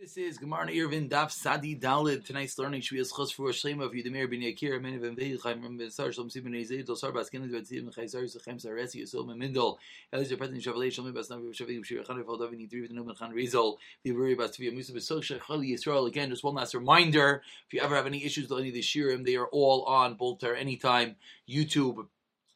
This is Gemara Eruvin Daf Sadi Dalid. Tonight's learning should be as chos for Shlema of Yudemir ben Yakir, Many Ben Veil, Chaim Ben Sar, Shalom Sibin Ezid, Dosar Baskin, Ben Tzim, Chaisar, Sechem Saresi, Yisol Memindol, Elizar President Shavalei, Shalom Bas Navi, Shavim, Shir Chan, Rifal Davini, Three, Numan Khan Rizal, Liburi Bas Tvia, Musa Besok, Shechali Yisrael. Again, just one last reminder if you ever have any issues with any of the Shirim, they are all on Bolter anytime, YouTube,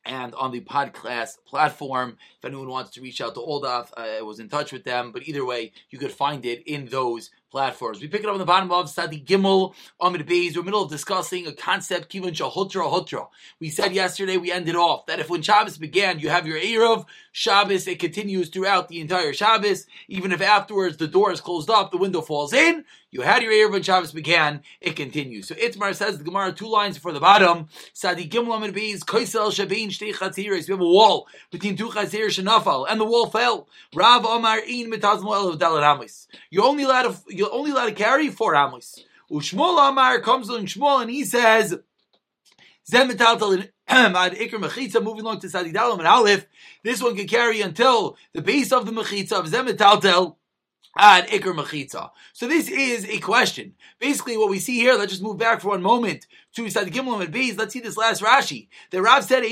and on the podcast platform. If anyone wants to reach out to AllDaf, uh, I was in touch with them. But either way, you could find it in those platforms. We pick it up on the bottom of Sadi Gimel, Amid Beis. We're in the middle of discussing a concept, Kivan Shahutra Hutra. We said yesterday, we ended off, that if when Shabbos began, you have your Erev, Shabbos, it continues throughout the entire Shabbos. Even if afterwards the door is closed up, the window falls in, you had your Erev when Shabbos began, it continues. So Itmar says, the Gemara, two lines before the bottom, Sadi Gimel Amid Beis, Koisel Shabin Shtei Chatziris. We have a wall between two Chatzir Shanafal, and the wall fell. Rav Omar In Mitazmo El Dalat Hamis. You're only allowed to you're only allowed to carry four amos. Ushmol Amar comes along Shmuel and he says, Zem metaltal ad ikr mechitza. Moving along to Sadidalam and Aleph, this one can carry until the base of the mechitza of Zem ad ikr mechitza. So this is a question. Basically, what we see here. Let's just move back for one moment to Sad Gimel and Beis. Let's see this last Rashi. The Rav said,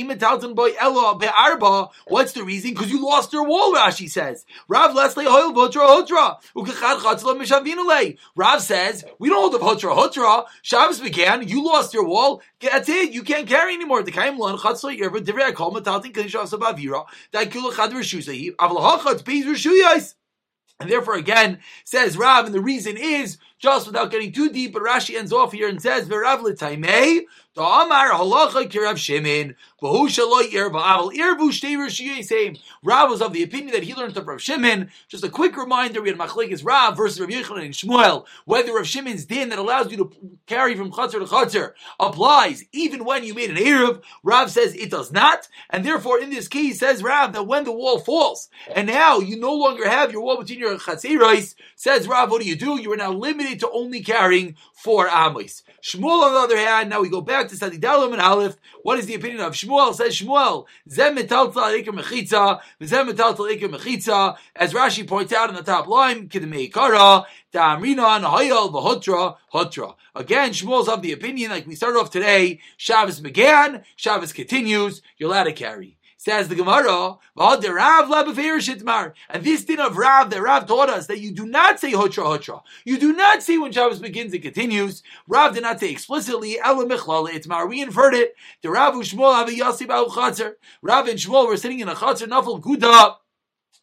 boy elo be'arba." What's the reason? Because you lost your wall. Rashi says, "Rav Leslie hoil hotra mishavinule." Rav says, "We don't hold the votra hotra. Shabbos began. You lost your wall. That's it. You can't carry anymore." The kaim lon chatzla yerva divrei kol metaltin kadishav sabavira. That kula chad rishusay. Avlahachat beis rishuyais. And therefore, again, says Rav, and the reason is just without getting too deep, but Rashi ends off here and says, "V'Rav l'taimei the Amar halacha kirav Shimon v'hu shaloi irba aval irbu shtei rishiyisem." Rav was of the opinion that he learned from Rav Shimon. Just a quick reminder: we had Machlekes Rav versus Rav Yochanan and Shmuel. Whether Rav Shimon's din that allows you to carry from chutzner to chutzner applies even when you made an erev. Rav says it does not, and therefore in this case says Rav that when the wall falls and now you no longer have your wall between your chatzerais, says Rav, what do you do? You are now limited to only carrying four amos. Shmuel, on the other hand, now we go back to Sadi Dalam and Aleph. What is the opinion of Shmuel? Says Shmuel, Zem metaltal ikr mechitza, Zem metaltal ikr mechitza, as Rashi points out in the top line, Kidmei Kara, Ta'amrina Hayal v'Hotra Hotra. Again, Shmuel's of the opinion, like we started off today, Shabbos began, Shabbos continues, you're allowed to carry. Says the Gemara, and this din of Rav that Rav taught us that you do not say hotra hotra. You do not say when Shabbos begins and continues. Rav did not say explicitly itmar. We inferred it. The Rav Shmuel Rav and Shmuel were sitting in a chatzar nafel guda.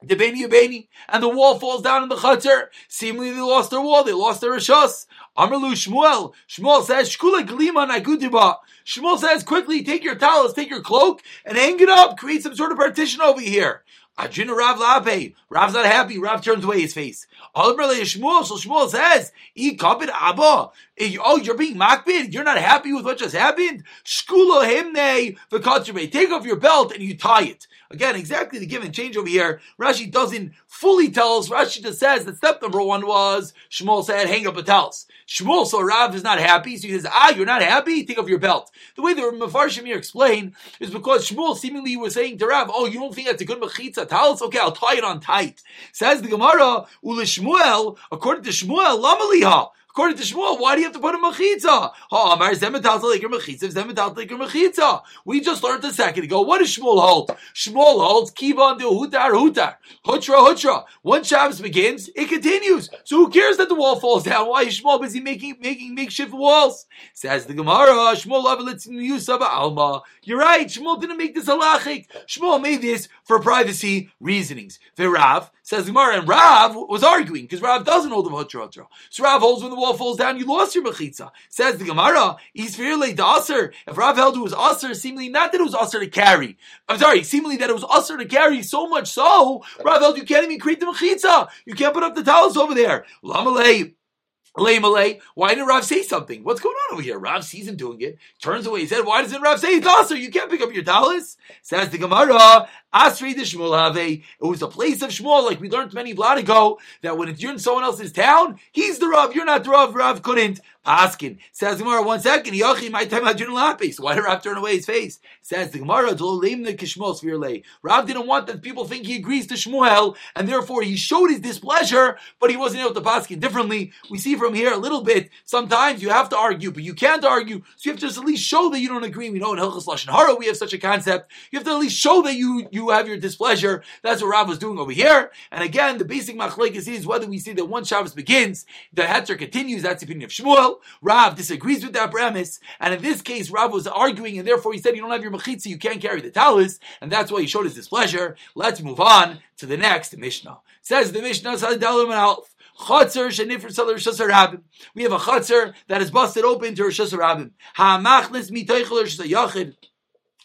The Beni and the wall falls down in the chutzner. Seemingly they lost their wall, they lost their rishas. Amrlu Shmuel. Shmuel says, Shkula Glima Nagudiba. Shmuel says, quickly take your towels, take your cloak, and hang it up. Create some sort of partition over here. Ajina Rav Lape. Rav's not happy. Rav turns away his face. Shmuel. So Shmuel says, "E kapit Abba. Oh, you're being makbid. You're not happy with what just happened. Shkula himne v'katzerbe. Take off your belt and you tie it. Again, exactly the given change over here. Rashi doesn't fully tell us. Rashi just says that step number one was Shmuel said, hang up a towels. Shmuel, so Rav is not happy, so he says, ah, you're not happy? Take off your belt. The way the Mefarshim here explain is because Shmuel seemingly was saying to Rav, oh, you don't think that's a good mechitza towels? Okay, I'll tie it on tight. Says the Gemara, Ule Shmuel, according to Shmuel, lamaliha. According to Shmuel, why do you have to put a mechitza? We just learned a second ago. What does Shmuel hold? Shmuel holds kivan de hutar hutar hutra hutra. Once Shabbos begins, it continues. So who cares that the wall falls down? Why is Shmuel busy making making makeshift walls? Says the Gemara. Shmuel alma. You're right. Shmuel didn't make this halachic. Shmuel made this for privacy reasonings. The Rav says the Gemara, and Rav was arguing because Rav doesn't hold the hutra hutra. So Rav holds when the wall wall falls down, you lost your mechitza. Says the Gemara, the aser. If Rav held it was aser, seemingly not that it was aser to carry. I'm sorry, seemingly that it was aser to carry so much so, Rav held you can't even create the mechitza. You can't put up the towels over there. Lamalei. Malay, Malay, why didn't Rav say something? What's going on over here? Rav sees him doing it, turns away. He said, Why doesn't Rav say it's You can't pick up your talis. Says the Gemara, Asri the Shmuel Have. It was a place of Shmuel, like we learned many blot ago, that when it's you're in someone else's town, he's the Rav, you're not the Rav, Rav couldn't Askin says Gemara. One second, Yochi my time lapis. Why did Rav turn away his face? Says the Gemara. Rav didn't want that people think he agrees to Shmuel, and therefore he showed his displeasure, but he wasn't able to paskin differently. We see from here a little bit. Sometimes you have to argue, but you can't argue, so you have to at least show that you don't agree. We know in Hilchas Lashon Hara we have such a concept. You have to at least show that you you have your displeasure. That's what Rav was doing over here. And again, the basic machlekes is whether we see that once Shabbos begins, the hetzer continues. That's the opinion of Shmuel. Rav disagrees with that premise, and in this case, Rav was arguing, and therefore he said you don't have your mechitza, you can't carry the talis, and that's why he showed his displeasure. Let's move on to the next Mishnah. Says the Mishnah, Chatzar shenifr salar shasar rabim. We have a chatzar that is busted open to shasar rabim. Ha'amachlis mitoichel yachid.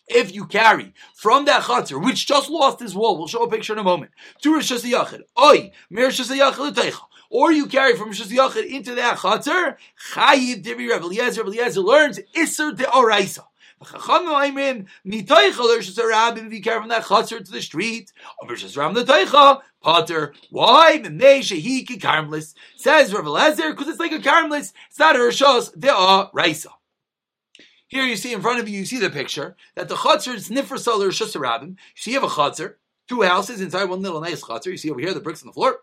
If you carry from that chatzar, which just lost his wall, we'll show a picture in a moment, to Rosh Yachid, oi, mir Rosh Yachid or you carry from Rosh Yachid into that chatzar, chayiv divi Rebbe Eliezer, Rebbe Eliezer learns iser de oraisa. If you carry from that chatzar to the street, versus around the teicha, potter. Why? He karmlis says Rav Lezer because it's like a karmlis. It's not a rishos. They are raisa. Here you see in front of you, you see the picture that the chatzar is nifr solar rishos rabim. You see, you have a chatzar, two houses inside one little nice chatzar. You see over here the bricks on the floor.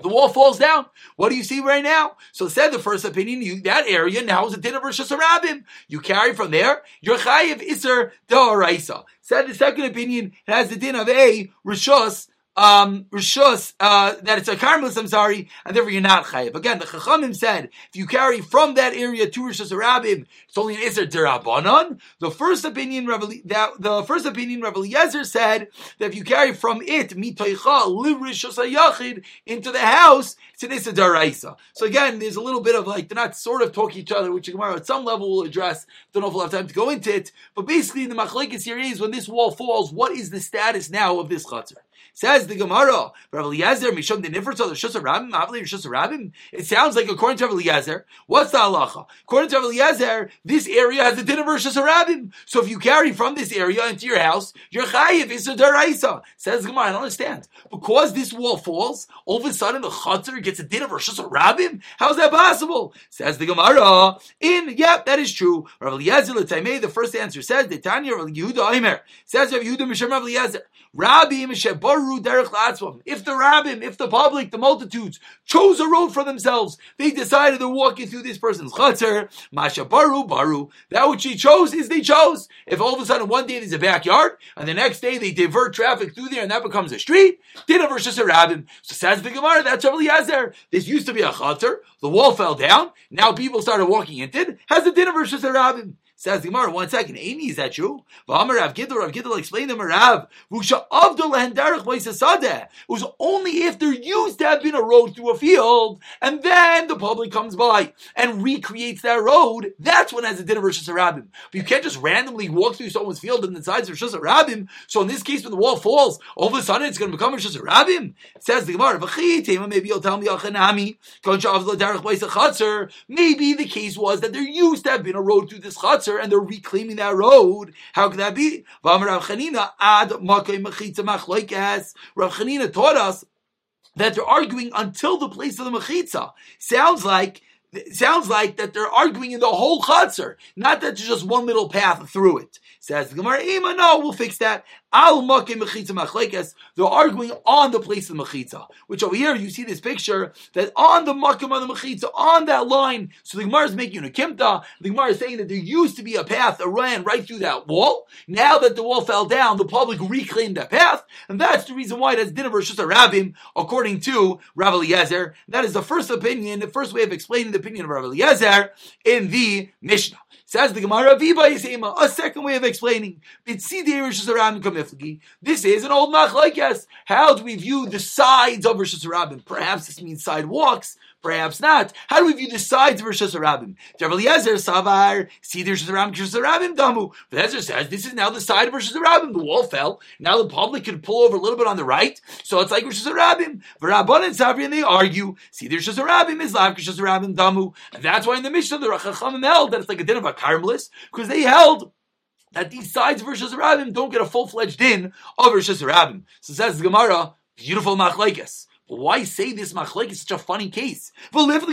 The wall falls down. What do you see right now? So said the first opinion, you, that area now is a din of Rosh Hashanah. You carry from there, you're chayiv iser da'araisa. Said the second opinion, it has the din of a Rishos um, uh, that it's a karmelis, I'm sorry, and therefore you're not chayiv. Again, the Chachamim said, if you carry from that area to Rishus Rabim, it's only an Isser Derabanan. The first opinion, that, the first opinion, Rav Eliezer said, that if you carry from it, mitoicha, liv Rishus Yachid, into the house, it's an Isser Daraisa. So again, there's a little bit of like, they're not sort of talking each other, which Gemara at some level will address. Don't know if we'll have time to go into it. But basically, the Machlekes here is, when this wall falls, what is the status now of this Chatzar? Says the Gemara, Rav Eliezer, Mishum de Nifrit, the Shus Rabim, Avli Shus Rabim. It sounds like according to Rav Eliezer, what's the halacha? According to Rav Eliezer, this area has the din of Shus Rabim. So if you carry from this area into your house, you're chayiv is a deraisa. Says the Gemara, I don't understand. Because this wall falls, all of a sudden the chutzner gets a din of Shus Rabim. How is that possible? Says the Gemara. In yep, that is true. Rav Eliezer the first answer says the Tanya Rav Yehuda Aimer says Rav Yehuda Misham Rav Eliezer. Rabbi Mishabaru Derech Latzvam. If the rabbim, if the public, the multitudes chose a road for themselves, they decided they're walking through this person's chutzner, Masha Baru Baru. That which they chose is they chose. If all of a sudden one day there's a backyard, and the next day they divert traffic through there and that becomes a street, dinner versus a rabbim. So says the Gemara, that's Rabbi Yazer. This used to be a chutzner, the wall fell down, now people started walking into it, has a dinner versus a rabbim. Says the Gemara, one second, Amy, is that true? V'amar Rav Gidl, Rav Gidl explained to Rav, V'usha avdol lehendarech b'yisasadeh. It was only if there used to have been a road through a field, and then the public comes by and recreates that road, that's when has a din of Rosh Hashanah. But you can't just randomly walk through someone's field and decides Rosh Hashanah. So in this case, when the wall falls, all of a sudden it's going to become Rosh Hashanah. Says the Gemara, maybe you'll tell me, achen ami koncha Avdol lehendarech a chutzer. maybe the case was that there used to have been a road through this chatzar, and they're reclaiming that road. How could that be? Rav Chanina taught us that they're arguing until the place of the mechitza. Sounds like sounds like that they're arguing in the whole chutzner, not that there's just one little path through it. Says the Gemara, no, we'll fix that. Al. They're arguing on the place of the mechitza. Which over here you see this picture that on the makim of the mechitza, on that line. So the Gemara is making a kimta. The Gemara is saying that there used to be a path that ran right through that wall. Now that the wall fell down, the public reclaimed that path, and that's the reason why it has dinner versus a rabbim, according to Rav Eliezer. That is the first opinion, the first way of explaining the opinion of Rav Eliezer in the Mishnah. Says the Gemara, a second way of explaining. This is an old machlekes. How do we view the sides of Rosh Hashanah? Perhaps this means sidewalks. Perhaps not. How do we view the sides of Rosh Hashanah? Rav Eliezer Savar Sidir Rosh Hashanah Damu. But Ezra says this is now the side of Rosh Hashanah. The wall fell. Now the public can pull over a little bit on the right, so it's like Rosh Hashanah. V'Rabban and Savri and they argue Sidir Rosh Hashanah is like Rosh Hashanah Damu, and that's why in the Mishnah the Rachachamim held that it's like a din of a Carmelis because they held that these sides of Rosh Hashanah don't get a full fledged din of Rosh Hashanah. So says the Gemara, beautiful machlekes. Why say this machlek is such a funny case? Why don't the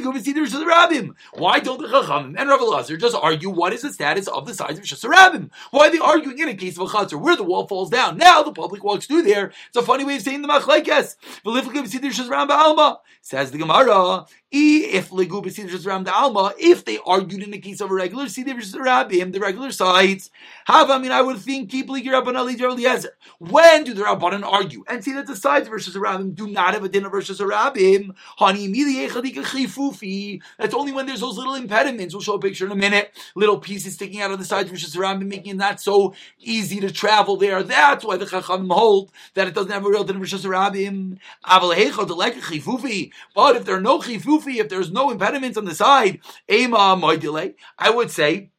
Chachamim and Rav Elazar just argue what is the status of the sides of Shasarabim? Why are they arguing in a case of a chatzar where the wall falls down? Now the public walks through there. It's a funny way of saying the machlekes. Says the Gemara, if legu b'sidr ram the alma, if they argued in the case of a regular sidr rabim, the regular sides, have I mean I would think keep rabban eliezer. When do the rabbanon argue and see that the sides versus a rabbim do not have a dinner versus a rabbim? That's only when there's those little impediments. We'll show a picture in a minute. Little pieces sticking out of the sides versus a rabbim, making it not so easy to travel there. That's why the chacham hold that it doesn't have a real dinner versus a rabbim. But if there are no chifufi if there's no impediments on the side, I would say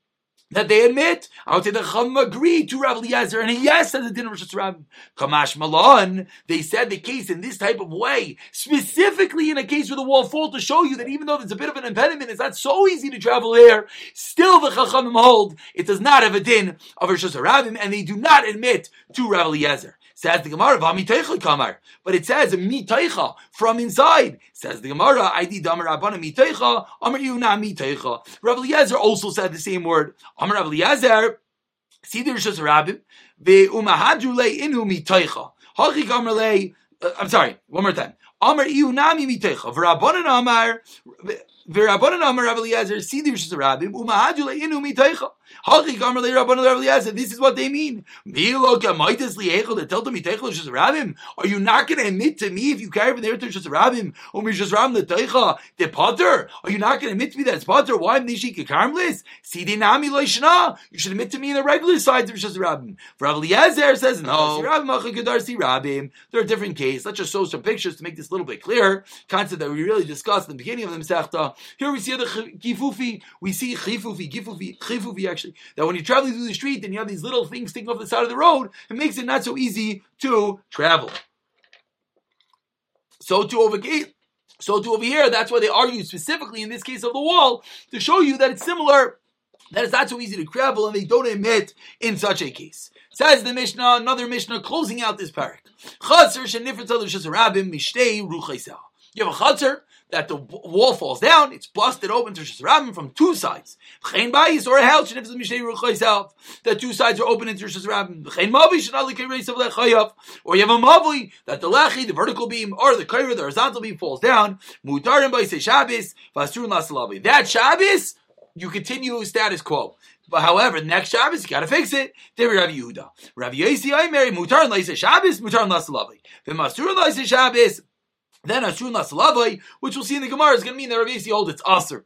that they admit. I would say the Chum agreed to Rav Eliezer, and he yes said the dinner was Rav Kamash Malon. They said the case in this type of way, specifically in a case where the wall falls, to show you that even though there's a bit of an impediment, it's not so easy to travel there. Still, the Chachamim hold it does not have a din of Rosh Hashanah, and they do not admit to Rav Eliezer. Says the Gemara, "V'amiteicha kamar," but it says miteicha from inside. Says the Gemara, "Id damar abana miteicha, amar yuna miteicha." Rav Eliezer also said the same word. Amar Rav Eliezer, see the Rishos Rabbim, ve'umahadru le inu miteicha. Hachi kamar le. Uh, I'm sorry, one more time. Amar iunami miteicha. V'rabbanan amar. V'rabbanan amar Rav Eliezer, see the Rishos Rabbim, umahadru le inu miteicha. This is what they mean. Are you not going to admit to me if you carry from there to just rabbim or just ram the potter? Are you not going to admit to me that it's potter? Why am nishi karmlis? See the nami. You should admit to me in the regular sides of just rabbim. Rav Eliezer says no. There are different cases. Let's just show some pictures to make this a little bit clearer. Concept that we really discussed in the beginning of the Masechta. Here we see the kifufi. We see chifufi, kifufi, chifufi actually that when you're traveling through the street and you have these little things sticking off the side of the road, it makes it not so easy to travel. So to over so to over here, that's why they argue specifically in this case of the wall to show you that it's similar, that it's not so easy to travel, and they don't admit in such a case. Says the Mishnah, another Mishnah closing out this parak. You have a chatzar that the wall falls down, it's busted open to Shazarabim from two sides. Chain bayis or a house should have the mishnei. The two sides are open into Shazarabim. Chain mavi not race of lechayav. Or you have a mavi that the lechi, the vertical beam, or the kaira, the horizontal beam falls down. Mutarim say Shabbos, vasrun lasalavi. That Shabbos, you continue status quo. But however, the next Shabbos you gotta fix it. There Rav Yehuda, Rav Yosi I marry mutar and Shabbos, mutar and lasalavi. V'masur and Shabbos. Then Ashun Lasalavai, which we'll see in the Gemara, is going to mean that Rav Yisi holds it's Aser.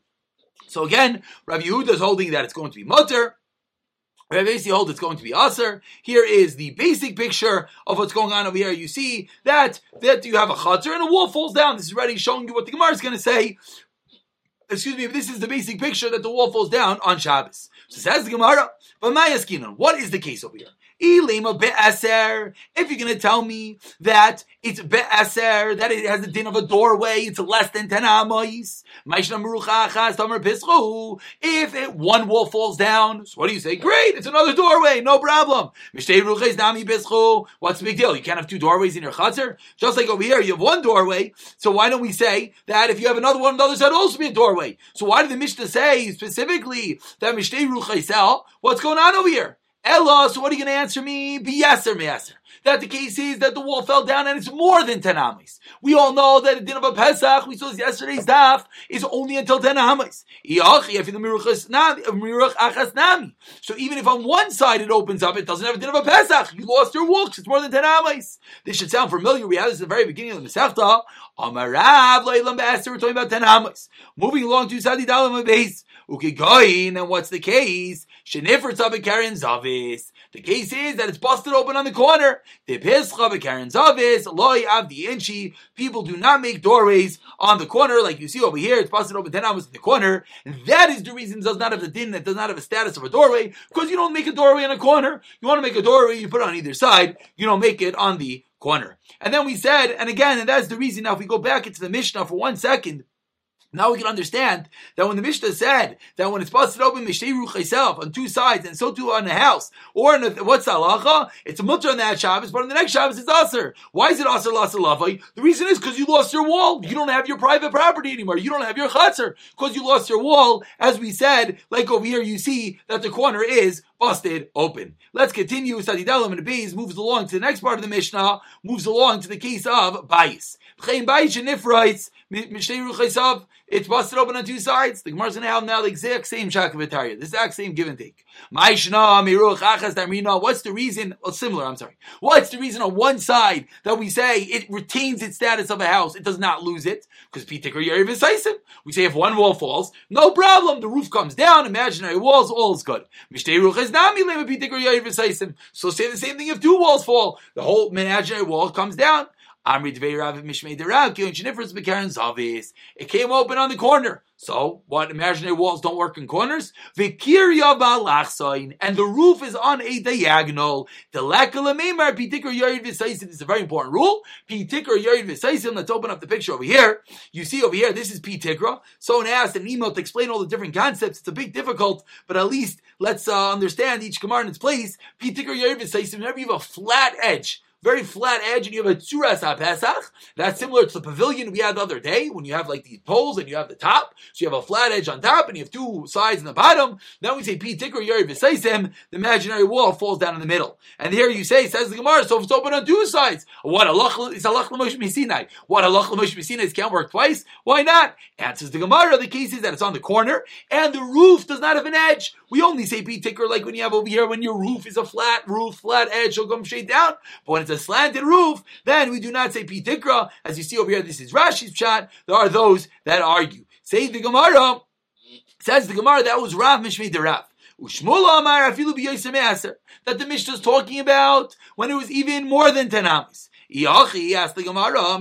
So again, Rav Yehuda is holding that it's going to be Mutter. Rav Yisi holds it's going to be Aser. Here is the basic picture of what's going on over here. You see that, that you have a Chatzar and a wall falls down. This is already showing you what the Gemara is going to say. Excuse me, this is the basic picture that the wall falls down on Shabbos. So says the Gemara, but Mayaskinon, what is the case over here? If you're going to tell me that it's be'aser, that it has the din of a doorway, it's less than 10 amos. If it, one wall falls down, so what do you say? Great, it's another doorway, no problem. What's the big deal? You can't have two doorways in your chatzar? Just like over here, you have one doorway, so why don't we say that if you have another one on the other side, also be a doorway? So why did the Mishnah say specifically that What's going on over here? Ella, so what are you going to answer me? Or me'aser. That the case is that the wall fell down and it's more than 10 amis. We all know that the din of a Pesach, we saw yesterday's daf, is only until 10 amis. So even if on one side it opens up, it doesn't have a din of a Pesach. You lost your wall it's more than 10 amis. This should sound familiar. We had this at the very beginning of the Masechta. Amarav, Leilam Be'aser, we're talking about 10 amis. Moving along to Sadi Dalam base. Ukigoyin, and what's the case? Shenifer Tzabikarin Zavis. The case is that it's busted open on the corner. The Pischa Bikarin Zavis, Loi Avdi Inchi. People do not make doorways on the corner like you see over here. It's busted open 10 hours in the corner. And that is the reason it does not have the din, that does not have a status of a doorway, because you don't make a doorway in a corner. You want to make a doorway, you put it on either side. You don't make it on the corner. And then we said, and again, and that's the reason now, if we go back into the Mishnah for one second, Now we can understand that when the Mishnah said that when it's busted open mishtei ruch on two sides and so too on the house, or in the, what's halacha? It's a mutter on that Shabbos, but on the next Shabbos it's aser. Why is it aser lasa lavai? The reason is because you lost your wall. You don't have your private property anymore. You don't have your chatzar because you lost your wall. As we said, like over here, you see that the corner is busted open. Let's continue. Sadidalam and Beis moves along to the next part of the Mishnah, moves along to the case of Bayis. It's busted open on two sides. The Gemara's gonna have now the exact same shakavitaria, the exact same give and take. What's the reason? Well, similar, I'm sorry. What's the reason on one side that we say it retains its status of a house, it does not lose it? Because Pitikar Yeriv We say if one wall falls, no problem, the roof comes down, imaginary walls, all is good. So say the same thing if two walls fall, the whole imaginary wall comes down. It came open on the corner. So, what imaginary walls don't work in corners? And the roof is on a diagonal. This is a very important rule. Let's open up the picture over here. You see over here, this is Pitikra. Someone asked an email to explain all the different concepts. It's a bit difficult, but at least let's uh, understand each command in its place. Pitikra Yorid whenever you have a flat edge, very flat edge, and you have a tzuras pesach. That's similar to the pavilion we had the other day when you have like these poles and you have the top. So you have a flat edge on top and you have two sides in the bottom. Then we say pi tikr yari v'seisem. The imaginary wall falls down in the middle. And here you say says the Gemara. So if it's open on two sides, what Allah is Allah l'mosh misinai? What Allah l'mosh misinai can't work twice? Why not? Answers the Gemara. The case is that it's on the corner and the roof does not have an edge. We only say pi tikr like when you have over here when your roof is a flat roof, flat edge, will come straight down. But when it's a slanted roof, then we do not say pitikra. As you see over here, this is Rashi's chat. There are those that argue. Say the Gemara, says the Gemara, that was Rav Mishmei the Rav. That the Mishnah is talking about when it was even more than ten amis. Yachi asked the Gemara,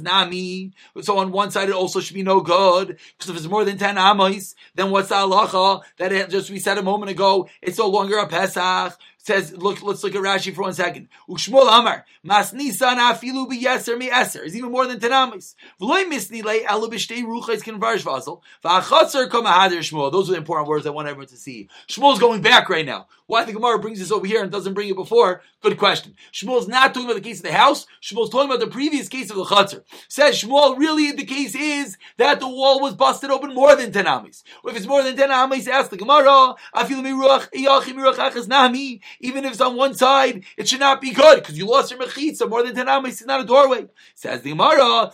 nami. So on one side it also should be no good because if it's more than ten amos, then what's the halacha that it, just we said a moment ago? It's no longer a Pesach says, look, let's look at Rashi for one second. Amar, afilu yeser mi eser, is even more than tenamis. Misni elu b'shtei ruchais converge vazel. V'achotzer kama hadir Shmuel. Those are the important words I want everyone to see. Shmuel's going back right now. Why the Gemara brings this over here and doesn't bring it before? Good question. Shmuel's not talking about the case of the house. Shmuel's talking about the previous case of the chutzner. Says Shmuel, really the case is that the wall was busted open more than ten amis. If it's more than ten amis, ask the Gemara, afilu miruach, iyachim miruach achas nami even if it's on one side, it should not be good because you lost your mechitza more than ten amis. It's not a doorway. Says the Gemara.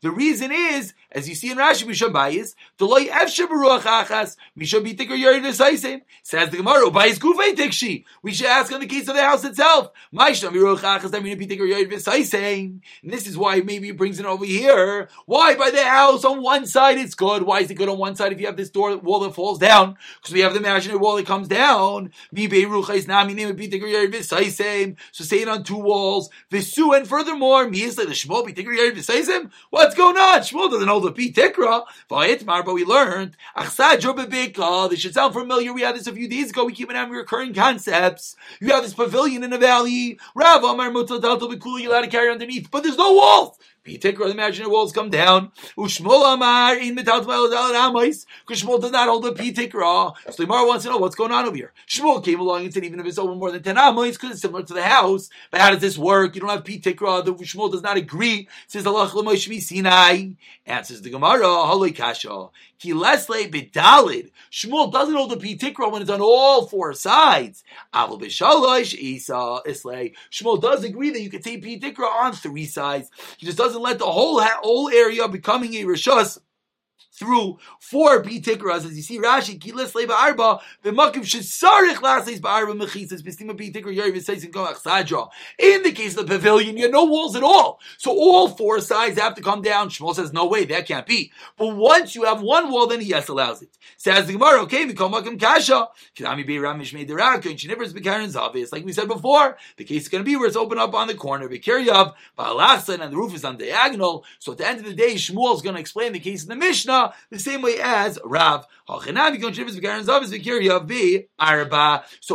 The reason is, as you see in Rashi, mishom bias. Deloy efshe beruach achas mishom bitikar yorid v'saisem. Says the Gemara, bias gufay tikshi. We should ask on the case of the house itself. Mishom beruach achas that mean bitikar yorid v'saisem. And this is why maybe it brings it over here. Why by the house on one side it's good? Why is it good on one side if you have this door wall that falls down? Because we have the imaginary wall that comes down. So say it on two walls. Visu, and furthermore, the What's going on? Shmuel doesn't hold the P Tikra. But we learned, this should sound familiar. We had this a few days ago. We keep on having recurring concepts. You have this pavilion in a valley. Rav Amar you're allowed to carry underneath, but there's no walls. Pitikra, the imaginary walls come down. Ushmol Amar in Amois. Because Shmuel does not hold the Pitikra. So Limar wants to know what's going on over here. Shmuel came along and said even if it's over more than 10 Amois, because it's similar to the house. But how does this work? You don't have Pitikra. The Shmuel does not agree. Says Allah Sinai. Answers the Gemara, Haloi Kasha. Ki lesle bidalid. Shmuel doesn't hold the pitikra when it's on all four sides. Aval b'shalosh isa islay. Shmuel does agree that you can take pitikra on three sides. He just doesn't let the whole whole area becoming a rishus through four B tikras, as you see Rashi, Kilas Leba Arba, B'makim Shesarich Lasis Ba'arba Mechitzas, B'stima B tikra Yeri V'seis and Koach Sadra. In the case of the pavilion, you have no walls at all. So all four sides have to come down. Shmuel says, no way, that can't be. But once you have one wall, then he yes allows it. Says the Gemara, okay, Mikom Makim Kasha, Kinami Be Ramish Made the Derak, and Shinivers B'Karen's obvious. Like we said before, the case is going to be where it's open up on the corner, B'Kiryav, Ba'alasan, and the roof is on diagonal. So at the end of the day, Shmuel is going to explain the case in the Mishnah The same way as Rav. So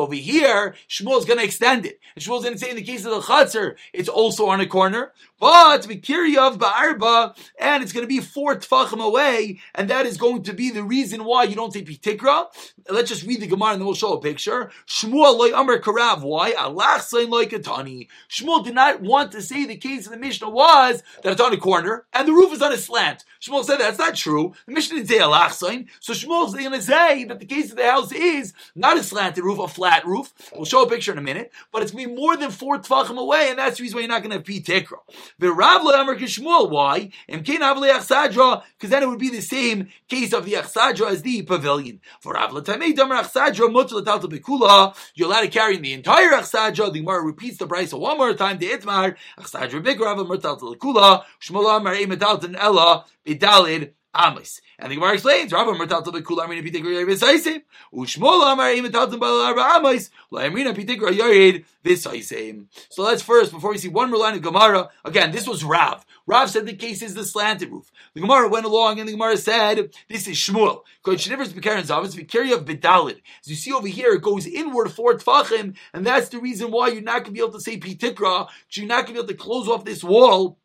over here, Shmuel's going to extend it. And Shmuel's going to say in the case of the Chatzar, it's also on a corner. But Vikiryav Ba'arba, and it's going to be four tfachim away, and that is going to be the reason why you don't say Pitikra. Let's just read the Gemara and then we'll show a picture. Shmuel loy Amar Karav. Why? Allah saying like a tani. Shmuel did not want to say the case of the Mishnah was that it's on a corner and the roof is on a slant. Shmuel said that's not true. The Mishnah didn't say Allah sign. So Shmuel's going to say that the case of the house is not a slanted roof, a flat roof. We'll show a picture in a minute, but it's going to be more than four tfachim away, and that's the reason why you're not going to have P tikra. The Rav Amar Shmuel. Why? Because then it would be the same case of the achsadra as the pavilion. For Rav Tamei Damar achsadra mutal talta bekula. You're allowed to carry in the entire achsadra. The Gemara repeats the price one more time. The itmar achsadra big Rav mutal talta bekula. Shmuel Amar emetaltan ella bidalid Amos. And the Gemara explains, Rabbi Mertal Bekul Amrina Pitikra Visaisim, Ushmol Amar Imataltim Balarba Amos, Lamrina Pitikra Yared Visaisim. So let's first, before we see one more line of Gemara, again, this was Rav. Rav said the case is the slanted roof. The Gemara went along and the Gemara said, this is Shmuel. Shnivers Bekaran Zavas Vikari of. As you see over here, it goes inward for Tfachim, and that's the reason why you're not going to be able to say Pitikra, you're not going to be able to close off this wall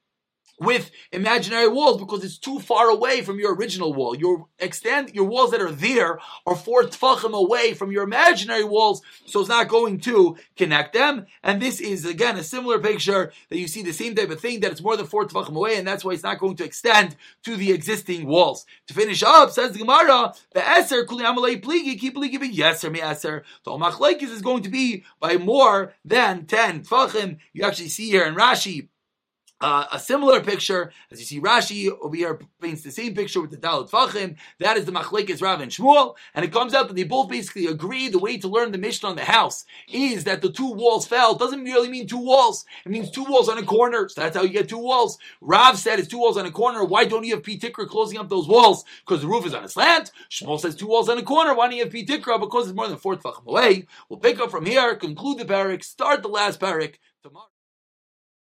with imaginary walls because it's too far away from your original wall. Your extend your walls that are there are four tfachim away from your imaginary walls, so it's not going to connect them. And this is again a similar picture that you see the same type of thing that it's more than four tfachim away, and that's why it's not going to extend to the existing walls. To finish up, says the Gemara, the eser kuli amalei pligi keep be yeser me eser. The machlekes is going to be by more than ten tfachim. You actually see here in Rashi. Uh, a similar picture, as you see Rashi over here paints the same picture with the Dalit Fachim. That is the Machlekes Rav and Shmuel, and it comes out that they both basically agree the way to learn the Mishnah on the house is that the two walls fell. It doesn't really mean two walls; it means two walls on a corner. So that's how you get two walls. Rav said it's two walls on a corner. Why don't you have P Tikra closing up those walls? Because the roof is on a slant. Shmuel says two walls on a corner. Why don't you have P Tikra? Because it's more than four Tfachim away. We'll pick up from here, conclude the parak, start the last parak tomorrow.